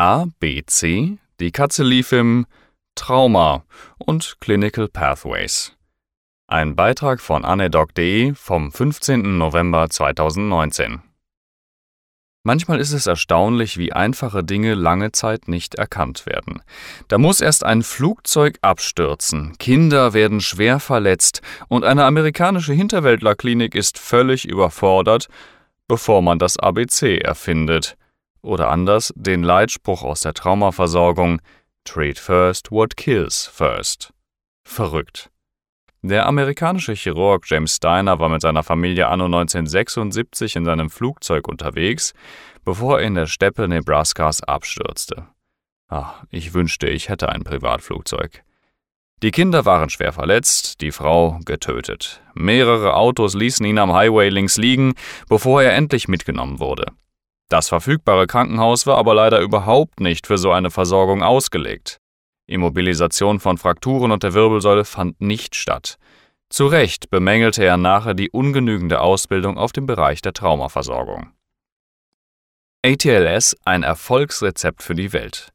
ABC, die Katze lief im Trauma und Clinical Pathways. Ein Beitrag von anedoc.de vom 15. November 2019. Manchmal ist es erstaunlich, wie einfache Dinge lange Zeit nicht erkannt werden. Da muss erst ein Flugzeug abstürzen, Kinder werden schwer verletzt und eine amerikanische Hinterwäldlerklinik ist völlig überfordert, bevor man das ABC erfindet. Oder anders den Leitspruch aus der Traumaversorgung Treat first what kills first. Verrückt. Der amerikanische Chirurg James Steiner war mit seiner Familie anno 1976 in seinem Flugzeug unterwegs, bevor er in der Steppe Nebraskas abstürzte. Ach, ich wünschte, ich hätte ein Privatflugzeug. Die Kinder waren schwer verletzt, die Frau getötet. Mehrere Autos ließen ihn am Highway links liegen, bevor er endlich mitgenommen wurde. Das verfügbare Krankenhaus war aber leider überhaupt nicht für so eine Versorgung ausgelegt. Immobilisation von Frakturen und der Wirbelsäule fand nicht statt. Zu Recht bemängelte er nachher die ungenügende Ausbildung auf dem Bereich der Traumaversorgung. ATLS ein Erfolgsrezept für die Welt.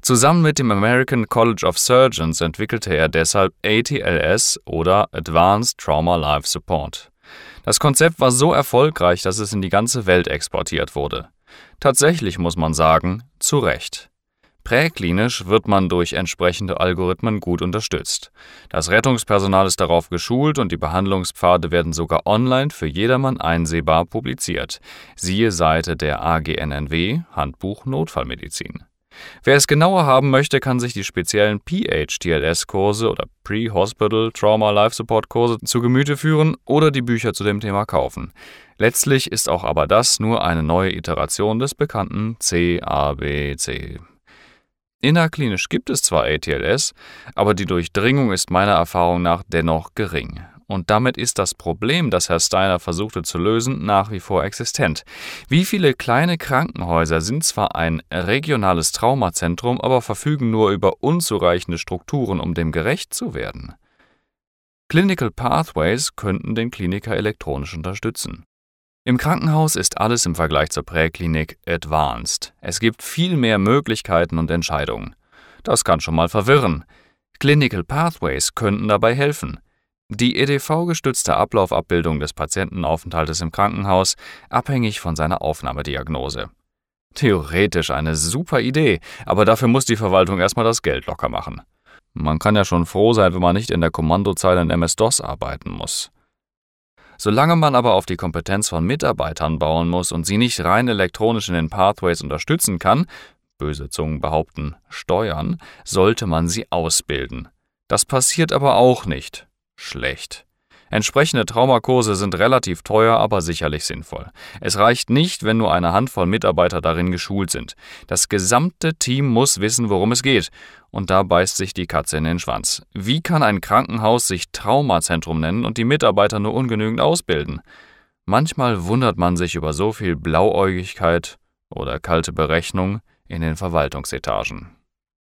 Zusammen mit dem American College of Surgeons entwickelte er deshalb ATLS oder Advanced Trauma Life Support. Das Konzept war so erfolgreich, dass es in die ganze Welt exportiert wurde. Tatsächlich muss man sagen, zu Recht. Präklinisch wird man durch entsprechende Algorithmen gut unterstützt. Das Rettungspersonal ist darauf geschult und die Behandlungspfade werden sogar online für jedermann einsehbar publiziert. Siehe Seite der AGNNW Handbuch Notfallmedizin. Wer es genauer haben möchte, kann sich die speziellen PHTLS-Kurse oder Pre-Hospital Trauma Life Support-Kurse zu Gemüte führen oder die Bücher zu dem Thema kaufen. Letztlich ist auch aber das nur eine neue Iteration des bekannten CABC. Innerklinisch gibt es zwar ATLS, aber die Durchdringung ist meiner Erfahrung nach dennoch gering. Und damit ist das Problem, das Herr Steiner versuchte zu lösen, nach wie vor existent. Wie viele kleine Krankenhäuser sind zwar ein regionales Traumazentrum, aber verfügen nur über unzureichende Strukturen, um dem gerecht zu werden? Clinical Pathways könnten den Kliniker elektronisch unterstützen. Im Krankenhaus ist alles im Vergleich zur Präklinik advanced. Es gibt viel mehr Möglichkeiten und Entscheidungen. Das kann schon mal verwirren. Clinical Pathways könnten dabei helfen. Die EDV-gestützte Ablaufabbildung des Patientenaufenthaltes im Krankenhaus, abhängig von seiner Aufnahmediagnose. Theoretisch eine super Idee, aber dafür muss die Verwaltung erstmal das Geld locker machen. Man kann ja schon froh sein, wenn man nicht in der Kommandozeile in MS-DOS arbeiten muss. Solange man aber auf die Kompetenz von Mitarbeitern bauen muss und sie nicht rein elektronisch in den Pathways unterstützen kann, böse Zungen behaupten, steuern, sollte man sie ausbilden. Das passiert aber auch nicht. Schlecht. Entsprechende Traumakurse sind relativ teuer, aber sicherlich sinnvoll. Es reicht nicht, wenn nur eine Handvoll Mitarbeiter darin geschult sind. Das gesamte Team muss wissen, worum es geht. Und da beißt sich die Katze in den Schwanz. Wie kann ein Krankenhaus sich Traumazentrum nennen und die Mitarbeiter nur ungenügend ausbilden? Manchmal wundert man sich über so viel Blauäugigkeit oder kalte Berechnung in den Verwaltungsetagen.